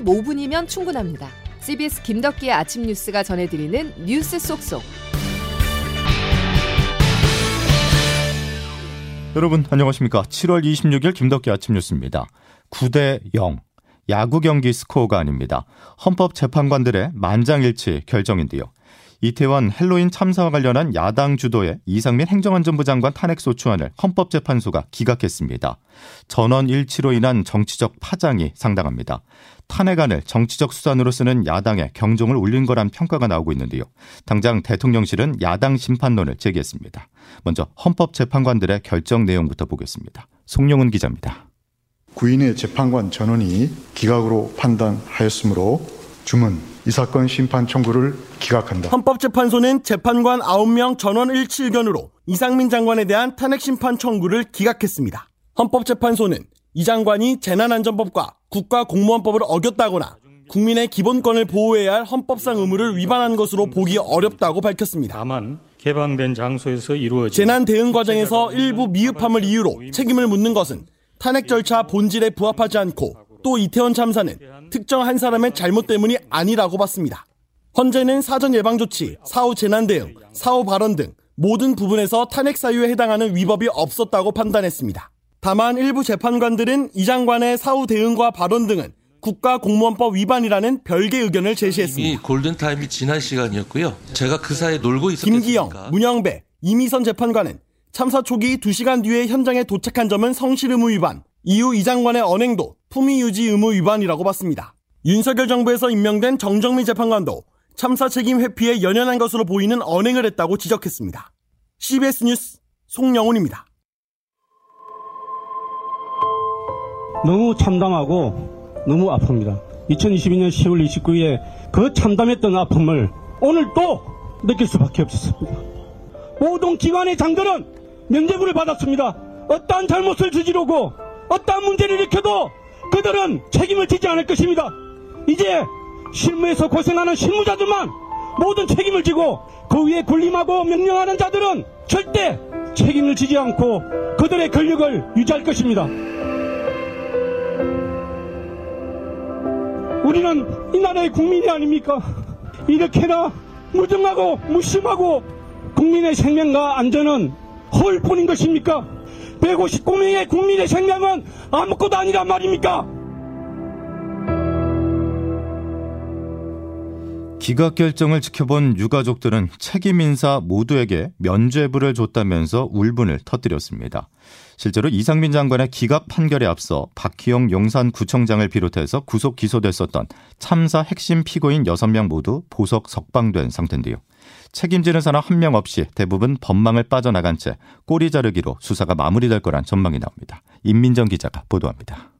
15분이면 충분합니다. CBS 김덕기의 아침 뉴스가 전해드리는 뉴스 속속. 여러분 안녕하십니까? 7월 26일 김덕기 아침 뉴스입니다. 9대 0. 야구 경기 스코어가 아닙니다. 헌법 재판관들의 만장일치 결정인데요. 이태원 핼러윈 참사와 관련한 야당 주도의 이상민 행정안전부 장관 탄핵 소추안을 헌법재판소가 기각했습니다. 전원 일치로 인한 정치적 파장이 상당합니다. 탄핵안을 정치적 수단으로 쓰는 야당의 경종을 울린 거란 평가가 나오고 있는데요. 당장 대통령실은 야당 심판론을 제기했습니다. 먼저 헌법재판관들의 결정 내용부터 보겠습니다. 송영은 기자입니다. 구인의 재판관 전원이 기각으로 판단하였으므로 주문 이 사건 심판 청구를 기각한다. 헌법재판소는 재판관 9명 전원 일치 의견으로 이상민 장관에 대한 탄핵 심판 청구를 기각했습니다. 헌법재판소는 이 장관이 재난안전법과 국가공무원법을 어겼다거나 국민의 기본권을 보호해야 할 헌법상 의무를 위반한 것으로 보기 어렵다고 밝혔습니다. 다만 개방된 장소에서 이루어진 재난 대응 과정에서 일부 미흡함을 이유로 책임을 묻는 것은 탄핵 절차 본질에 부합하지 않고 또 이태원 참사는 특정 한 사람의 잘못 때문이 아니라고 봤습니다. 헌재는 사전 예방 조치, 사후 재난 대응, 사후 발언 등 모든 부분에서 탄핵 사유에 해당하는 위법이 없었다고 판단했습니다. 다만 일부 재판관들은 이 장관의 사후 대응과 발언 등은 국가공무원법 위반이라는 별개 의견을 제시했습니다. 이미 골든타임이 지난 시간이었고요. 제가 그 사이에 놀고 있었습니까 김기영, 문영배, 이미선 재판관은 참사 초기 2시간 뒤에 현장에 도착한 점은 성실 의무 위반, 이후 이 장관의 언행도 품위 유지 의무 위반이라고 봤습니다. 윤석열 정부에서 임명된 정정미 재판관도 참사 책임 회피에 연연한 것으로 보이는 언행을 했다고 지적했습니다. CBS 뉴스 송영훈입니다. 너무 참담하고 너무 아픕니다. 2022년 10월 29일에 그 참담했던 아픔을 오늘 또 느낄 수밖에 없었습니다. 모든 기관의 장들은 면제부를 받았습니다. 어떠한 잘못을 저지르고 어떠한 문제를 일으켜도 그들은 책임을 지지 않을 것입니다. 이제 실무에서 고생하는 실무자들만 모든 책임을 지고 그 위에 군림하고 명령하는 자들은 절대 책임을 지지 않고 그들의 권력을 유지할 것입니다. 우리는 이 나라의 국민이 아닙니까? 이렇게나 무정하고 무심하고 국민의 생명과 안전은 허울 뿐인 것입니까? 159명의 국민의 생명은 아무것도 아니란 말입니까? 기각 결정을 지켜본 유가족들은 책임 인사 모두에게 면죄부를 줬다면서 울분을 터뜨렸습니다. 실제로 이상민 장관의 기각 판결에 앞서 박희영 용산구청장을 비롯해서 구속 기소됐었던 참사 핵심 피고인 6명 모두 보석 석방된 상태인데요. 책임지는 사람 한 명 없이 대부분 법망을 빠져나간 채 꼬리 자르기로 수사가 마무리될 거란 전망이 나옵니다. 임민정 기자가 보도합니다.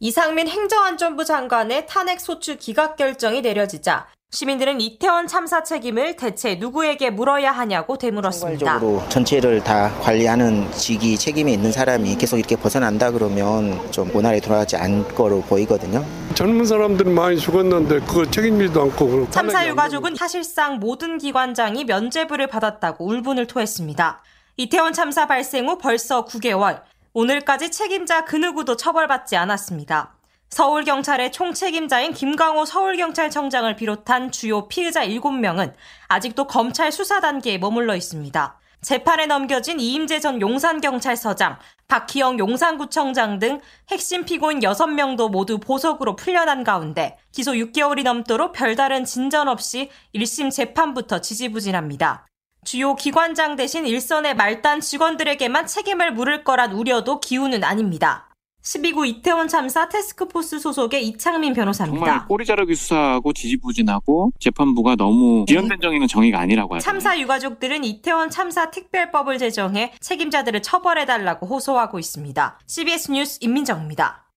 이상민 행정안전부 장관의 탄핵 소추 기각 결정이 내려지자 시민들은 이태원 참사 책임을 대체 누구에게 물어야 하냐고 되물었습니다. 적으로 전체를 다 관리하는 직이 책임이 있는 사람이 계속 이렇게 벗어난다 그러면 좀 원활히 돌아가지 않을 거로 보이거든요. 젊은 사람들은 많이 죽었는데 그거 책임지도 않고 참사 유가족은 사실상 모든 기관장이 면죄부를 받았다고 울분을 토했습니다. 이태원 참사 발생 후 벌써 9개월, 오늘까지 책임자 그 누구도 처벌받지 않았습니다. 서울경찰의 총책임자인 김강호 서울경찰청장을 비롯한 주요 피의자 7명은 아직도 검찰 수사 단계에 머물러 있습니다. 재판에 넘겨진 이임재 전 용산경찰서장, 박희영 용산구청장 등 핵심 피고인 6명도 모두 보석으로 풀려난 가운데 기소 6개월이 넘도록 별다른 진전 없이 1심 재판부터 지지부진합니다. 주요 기관장 대신 일선의 말단 직원들에게만 책임을 물을 거란 우려도 기우는 아닙니다. 12구 이태원 참사 테스크포스 소속의 이창민 변호사입니다. 정말 꼬리 자르기 수사하고 지지부진하고 재판부가 너무 지연된 정의는 정의가 아니라고 하죠. 참사 유가족들은 이태원 참사 특별법을 제정해 책임자들을 처벌해달라고 호소하고 있습니다. CBS 뉴스 임민정입니다.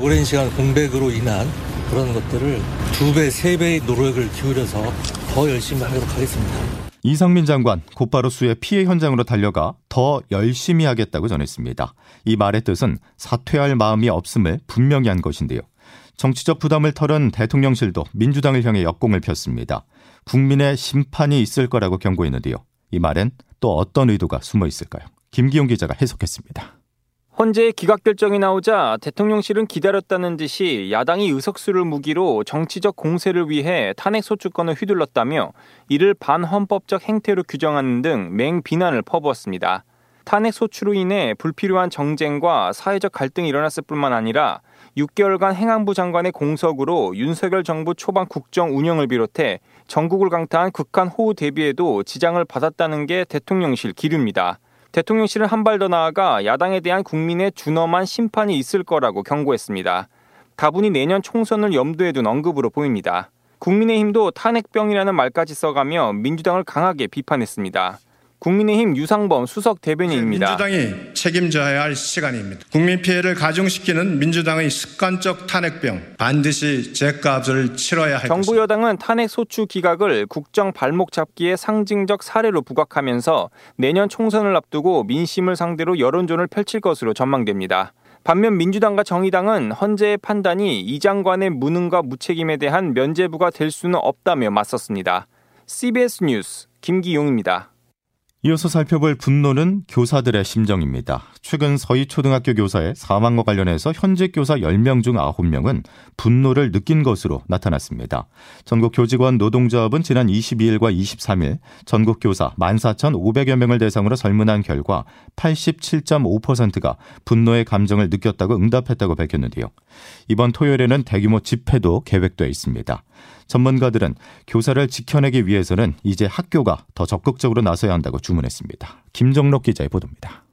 오랜 시간 공백으로 인한 그런 것들을 두 배, 세 배의 노력을 기울여서 더 열심히 하도록 하겠습니다. 이상민 장관 곧바로 수해 피해 현장으로 달려가 더 열심히 하겠다고 전했습니다. 이 말의 뜻은 사퇴할 마음이 없음을 분명히 한 것인데요. 정치적 부담을 털은 대통령실도 민주당을 향해 역공을 폈습니다. 국민의 심판이 있을 거라고 경고했는데요. 이 말엔 또 어떤 의도가 숨어 있을까요? 김기용 기자가 해석했습니다. 헌재의 기각 결정이 나오자 대통령실은 기다렸다는 듯이 야당이 의석수를 무기로 정치적 공세를 위해 탄핵 소추권을 휘둘렀다며 이를 반헌법적 행태로 규정하는 등 맹비난을 퍼부었습니다. 탄핵 소추로 인해 불필요한 정쟁과 사회적 갈등이 일어났을 뿐만 아니라 6개월간 행안부 장관의 공석으로 윤석열 정부 초반 국정 운영을 비롯해 전국을 강타한 극한 호우 대비에도 지장을 받았다는 게 대통령실 기류입니다. 대통령실은 한 발 더 나아가 야당에 대한 국민의 준엄한 심판이 있을 거라고 경고했습니다. 다분히 내년 총선을 염두에 둔 언급으로 보입니다. 국민의힘도 탄핵병이라는 말까지 써가며 민주당을 강하게 비판했습니다. 국민의힘 유상범 수석 대변인입니다. 민주당이 책임져야 할 시간입니다. 국민 피해를 가중시키는 민주당의 습관적 탄핵병 반드시 제값을 치러야 할 정부 여당은 탄핵 소추 기각을 국정 발목 잡기의 상징적 사례로 부각하면서 내년 총선을 앞두고 민심을 상대로 여론전을 펼칠 것으로 전망됩니다. 반면 민주당과 정의당은 헌재의 판단이 이 장관의 무능과 무책임에 대한 면죄부가 될 수는 없다며 맞섰습니다. CBS 뉴스 김기용입니다. 이어서 살펴볼 분노는 교사들의 심정입니다. 최근 서희초등학교 교사의 사망과 관련해서 현직 교사 10명 중 9명은 분노를 느낀 것으로 나타났습니다. 전국 교직원 노동조합은 지난 22일과 23일 전국 교사 14,500여 명을 대상으로 설문한 결과 87.5%가 분노의 감정을 느꼈다고 응답했다고 밝혔는데요. 이번 토요일에는 대규모 집회도 계획되어 있습니다. 전문가들은 교사를 지켜내기 위해서는 이제 학교가 더 적극적으로 나서야 한다고 주문했습니다. 김정록 기자의 보도입니다.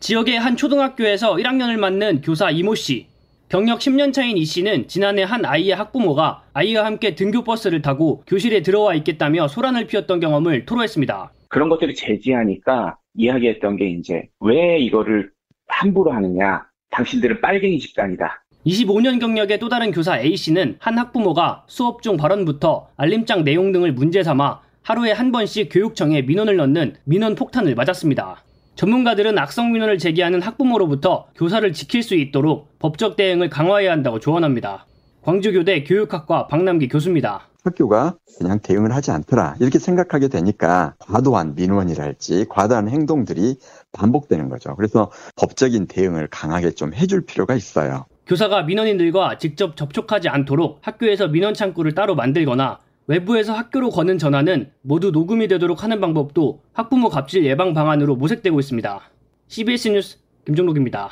지역의 한 초등학교에서 1학년을 맡는 교사 이모 씨. 경력 10년 차인 이 씨는 지난해 한 아이의 학부모가 아이와 함께 등교버스를 타고 교실에 들어와 있겠다며 소란을 피웠던 경험을 토로했습니다. 그런 것들을 제지하니까 이야기했던 게 이제 왜 이거를 함부로 하느냐. 당신들은 빨갱이 집단이다. 25년 경력의 또 다른 교사 A씨는 한 학부모가 수업 중 발언부터 알림장 내용 등을 문제 삼아 하루에 한 번씩 교육청에 민원을 넣는 민원 폭탄을 맞았습니다. 전문가들은 악성 민원을 제기하는 학부모로부터 교사를 지킬 수 있도록 법적 대응을 강화해야 한다고 조언합니다. 광주교대 교육학과 박남기 교수입니다. 학교가 그냥 대응을 하지 않더라 이렇게 생각하게 되니까 과도한 민원이랄지 과도한 행동들이 반복되는 거죠. 그래서 법적인 대응을 강하게 좀 해줄 필요가 있어요. 교사가 민원인들과 직접 접촉하지 않도록 학교에서 민원 창구를 따로 만들거나 외부에서 학교로 거는 전화는 모두 녹음이 되도록 하는 방법도 학부모 갑질 예방 방안으로 모색되고 있습니다. CBS 뉴스 김종록입니다.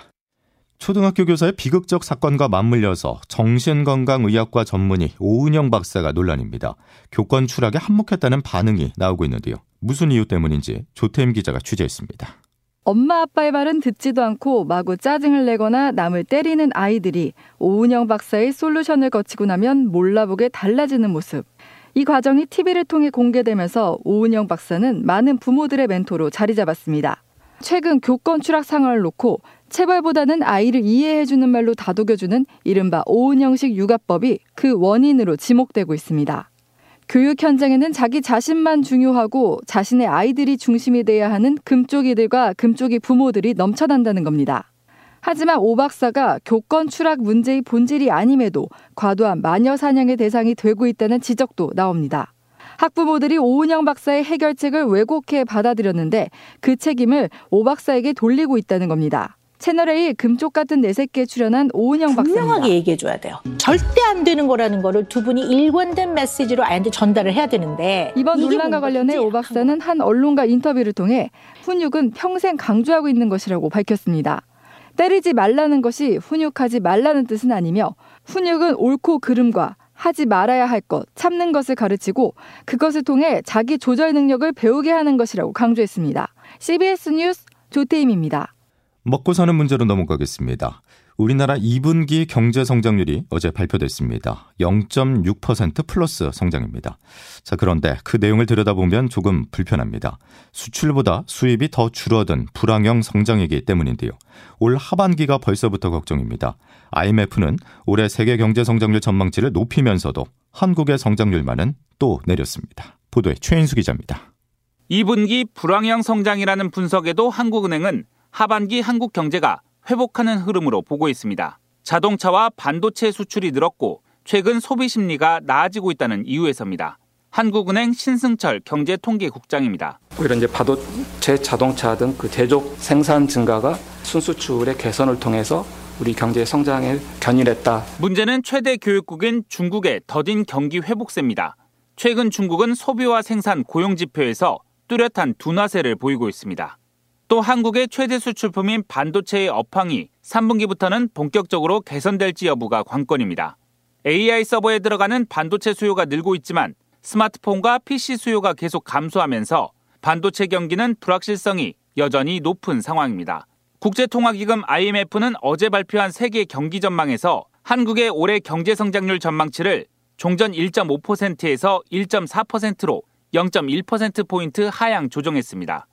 초등학교 교사의 비극적 사건과 맞물려서 정신건강의학과 전문의 오은영 박사가 논란입니다. 교권 추락에 한몫했다는 반응이 나오고 있는데요. 무슨 이유 때문인지 조태임 기자가 취재했습니다. 엄마 아빠의 말은 듣지도 않고 마구 짜증을 내거나 남을 때리는 아이들이 오은영 박사의 솔루션을 거치고 나면 몰라보게 달라지는 모습. 이 과정이 TV를 통해 공개되면서 오은영 박사는 많은 부모들의 멘토로 자리 잡았습니다. 최근 교권 추락 상황을 놓고 체벌보다는 아이를 이해해주는 말로 다독여주는 이른바 오은영식 육아법이 그 원인으로 지목되고 있습니다. 교육 현장에는 자기 자신만 중요하고 자신의 아이들이 중심이 돼야 하는 금쪽이들과 금쪽이 부모들이 넘쳐난다는 겁니다. 하지만 오 박사가 교권 추락 문제의 본질이 아님에도 과도한 마녀 사냥의 대상이 되고 있다는 지적도 나옵니다. 학부모들이 오은영 박사의 해결책을 왜곡해 받아들였는데 그 책임을 오 박사에게 돌리고 있다는 겁니다. 채널A 금쪽 같은 내 새끼에 출연한 오은영 박사입니다. 분명하게 얘기해줘야 돼요. 절대 안 되는 거라는 거를 두 분이 일관된 메시지로 아이한테 전달을 해야 되는데 이번 논란과 관련해 오 박사는 한 언론과 인터뷰를 통해 훈육은 평생 강조하고 있는 것이라고 밝혔습니다. 때리지 말라는 것이 훈육하지 말라는 뜻은 아니며 훈육은 옳고 그름과 하지 말아야 할 것, 참는 것을 가르치고 그것을 통해 자기 조절 능력을 배우게 하는 것이라고 강조했습니다. CBS 뉴스 조태임입니다. 먹고 사는 문제로 넘어가겠습니다. 우리나라 2분기 경제 성장률이 어제 발표됐습니다. 0.6% 플러스 성장입니다. 자, 그런데 그 내용을 들여다보면 조금 불편합니다. 수출보다 수입이 더 줄어든 불황형 성장이기 때문인데요. 올 하반기가 벌써부터 걱정입니다. IMF는 올해 세계 경제 성장률 전망치를 높이면서도 한국의 성장률만은 또 내렸습니다. 보도에 최인수 기자입니다. 2분기 불황형 성장이라는 분석에도 한국은행은 하반기 한국 경제가 회복하는 흐름으로 보고 있습니다. 자동차와 반도체 수출이 늘었고 최근 소비 심리가 나아지고 있다는 이유에서입니다. 한국은행 신승철 경제통계국장입니다. 오히려 이제 반도체 자동차 등 그 제조 생산 증가가 순수출의 개선을 통해서 우리 경제 성장에 견인했다. 문제는 최대 교육국인 중국의 더딘 경기 회복세입니다. 최근 중국은 소비와 생산 고용 지표에서 뚜렷한 둔화세를 보이고 있습니다. 또 한국의 최대 수출품인 반도체의 업황이 3분기부터는 본격적으로 개선될지 여부가 관건입니다. AI 서버에 들어가는 반도체 수요가 늘고 있지만 스마트폰과 PC 수요가 계속 감소하면서 반도체 경기는 불확실성이 여전히 높은 상황입니다. 국제통화기금 IMF는 어제 발표한 세계 경기 전망에서 한국의 올해 경제 성장률 전망치를 종전 1.5%에서 1.4%로 0.1%포인트 하향 조정했습니다.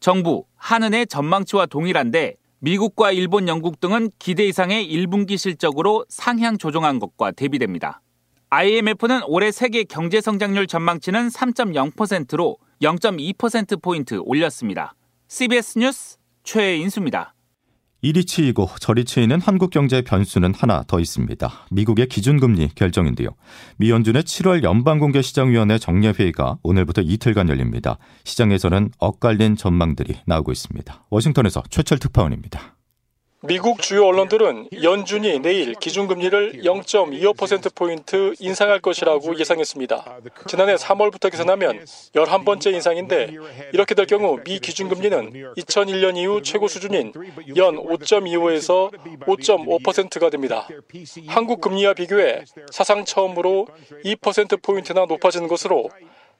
정부, 한은의 전망치와 동일한데 미국과 일본, 영국 등은 기대 이상의 1분기 실적으로 상향 조정한 것과 대비됩니다. IMF는 올해 세계 경제 성장률 전망치는 3.0%로 0.2%포인트 올렸습니다. CBS 뉴스 최인수입니다. 이리 치이고 저리 치이는 한국 경제의 변수는 하나 더 있습니다. 미국의 기준금리 결정인데요. 미 연준의 7월 연방공개시장위원회 정례회의가 오늘부터 이틀간 열립니다. 시장에서는 엇갈린 전망들이 나오고 있습니다. 워싱턴에서 최철 특파원입니다. 미국 주요 언론들은 연준이 내일 기준금리를 0.25%포인트 인상할 것이라고 예상했습니다. 지난해 3월부터 계산하면 11번째 인상인데 이렇게 될 경우 미 기준금리는 2001년 이후 최고 수준인 연 5.25에서 5.5%가 됩니다. 한국 금리와 비교해 사상 처음으로 2%포인트나 높아지는 것으로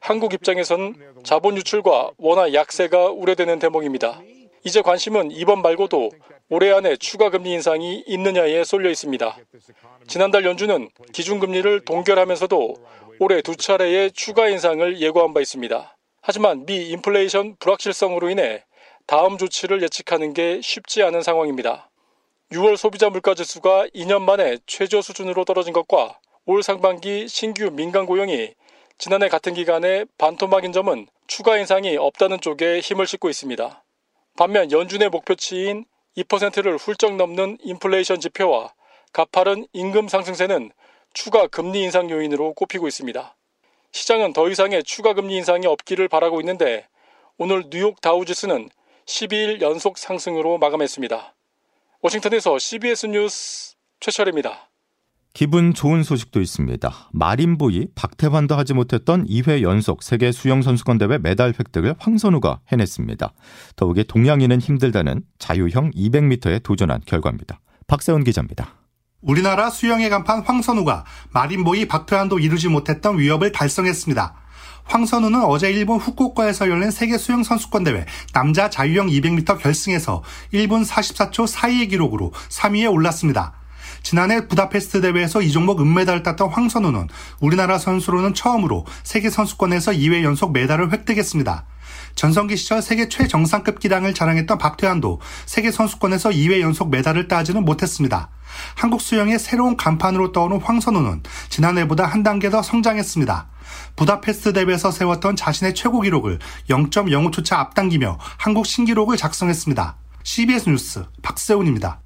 한국 입장에선 자본 유출과 원화 약세가 우려되는 대목입니다. 이제 관심은 이번 말고도 올해 안에 추가 금리 인상이 있느냐에 쏠려 있습니다. 지난달 연준은 기준금리를 동결하면서도 올해 두 차례의 추가 인상을 예고한 바 있습니다. 하지만 미 인플레이션 불확실성으로 인해 다음 조치를 예측하는 게 쉽지 않은 상황입니다. 6월 소비자 물가 지수가 2년 만에 최저 수준으로 떨어진 것과 올 상반기 신규 민간 고용이 지난해 같은 기간에 반토막인 점은 추가 인상이 없다는 쪽에 힘을 싣고 있습니다. 반면 연준의 목표치인 2%를 훌쩍 넘는 인플레이션 지표와 가파른 임금 상승세는 추가 금리 인상 요인으로 꼽히고 있습니다. 시장은 더 이상의 추가 금리 인상이 없기를 바라고 있는데 오늘 뉴욕 다우지수는 12일 연속 상승으로 마감했습니다. 워싱턴에서 CBS 뉴스 최철입니다. 기분 좋은 소식도 있습니다. 마린보이 박태환도 하지 못했던 2회 연속 세계 수영 선수권 대회 메달 획득을 황선우가 해냈습니다. 더욱이 동양인은 힘들다는 자유형 200m에 도전한 결과입니다. 박세훈 기자입니다. 우리나라 수영의 간판 황선우가 마린보이 박태환도 이루지 못했던 위협을 달성했습니다. 황선우는 어제 일본 후쿠오카에서 열린 세계 수영 선수권 대회 남자 자유형 200m 결승에서 1분 44초 42의 기록으로 3위에 올랐습니다. 지난해 부다페스트 대회에서 이 종목 은메달을 땄던 황선우는 우리나라 선수로는 처음으로 세계 선수권에서 2회 연속 메달을 획득했습니다. 전성기 시절 세계 최정상급 기량을 자랑했던 박태환도 세계 선수권에서 2회 연속 메달을 따지는 못했습니다. 한국 수영의 새로운 간판으로 떠오른 황선우는 지난해보다 한 단계 더 성장했습니다. 부다페스트 대회에서 세웠던 자신의 최고 기록을 0.05초차 앞당기며 한국 신기록을 작성했습니다. CBS 뉴스 박세훈입니다.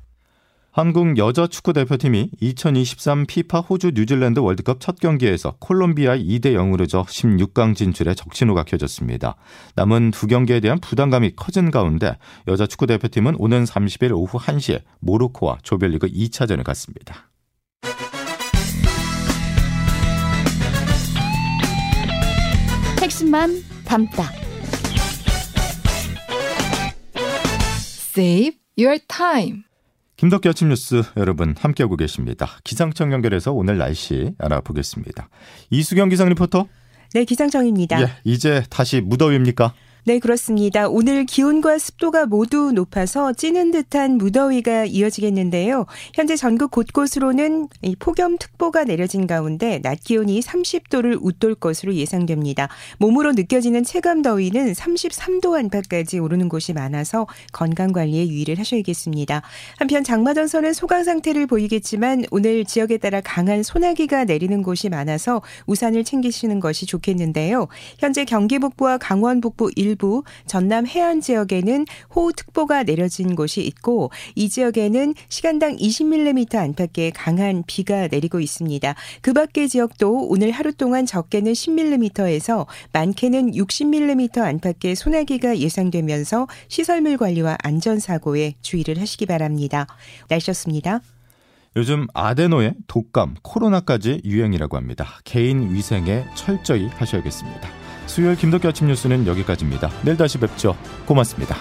한국 여자 축구 대표팀이 2023 피파 호주 뉴질랜드 월드컵 첫 경기에서 콜롬비아 2대 0으로 져 16강 진출에 적신호가 켜졌습니다. 남은 두 경기에 대한 부담감이 커진 가운데 여자 축구 대표팀은 오는 30일 오후 1시에 모로코와 조별리그 2차전을 갖습니다. 핵심만 담다. Save your time. 김덕기 아침 뉴스 여러분 함께하고 계십니다. 기상청 연결해서 오늘 날씨 알아보겠습니다. 이수경 기상 리포터. 네, 기상청입니다. 예, 이제 다시 무더위입니까? 네, 그렇습니다. 오늘 기온과 습도가 모두 높아서 찌는 듯한 무더위가 이어지겠는데요. 현재 전국 곳곳으로는 폭염특보가 내려진 가운데 낮 기온이 30도를 웃돌 것으로 예상됩니다. 몸으로 느껴지는 체감 더위는 33도 안팎까지 오르는 곳이 많아서 건강 관리에 유의를 하셔야겠습니다. 한편 장마전선은 소강 상태를 보이겠지만 오늘 지역에 따라 강한 소나기가 내리는 곳이 많아서 우산을 챙기시는 것이 좋겠는데요. 현재 경기 북부와 강원 북부 일 일부, 전남 해안 지역에는 호우특보가 내려진 곳이 있고 이 지역에는 시간당 20mm 안팎의 강한 비가 내리고 있습니다. 그 밖의 지역도 오늘 하루 동안 적게는 10mm에서 많게는 60mm 안팎의 소나기가 예상되면서 시설물 관리와 안전사고에 주의를 하시기 바랍니다. 날씨였습니다. 요즘 아데노의 독감, 코로나까지 유행이라고 합니다. 개인 위생에 철저히 하셔야겠습니다. 수요일 김덕기 아침 뉴스는 여기까지입니다. 내일 다시 뵙죠. 고맙습니다.